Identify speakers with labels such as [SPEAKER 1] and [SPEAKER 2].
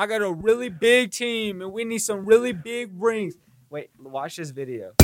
[SPEAKER 1] I got a really big team, and we need some really big rings. Wait, watch this video.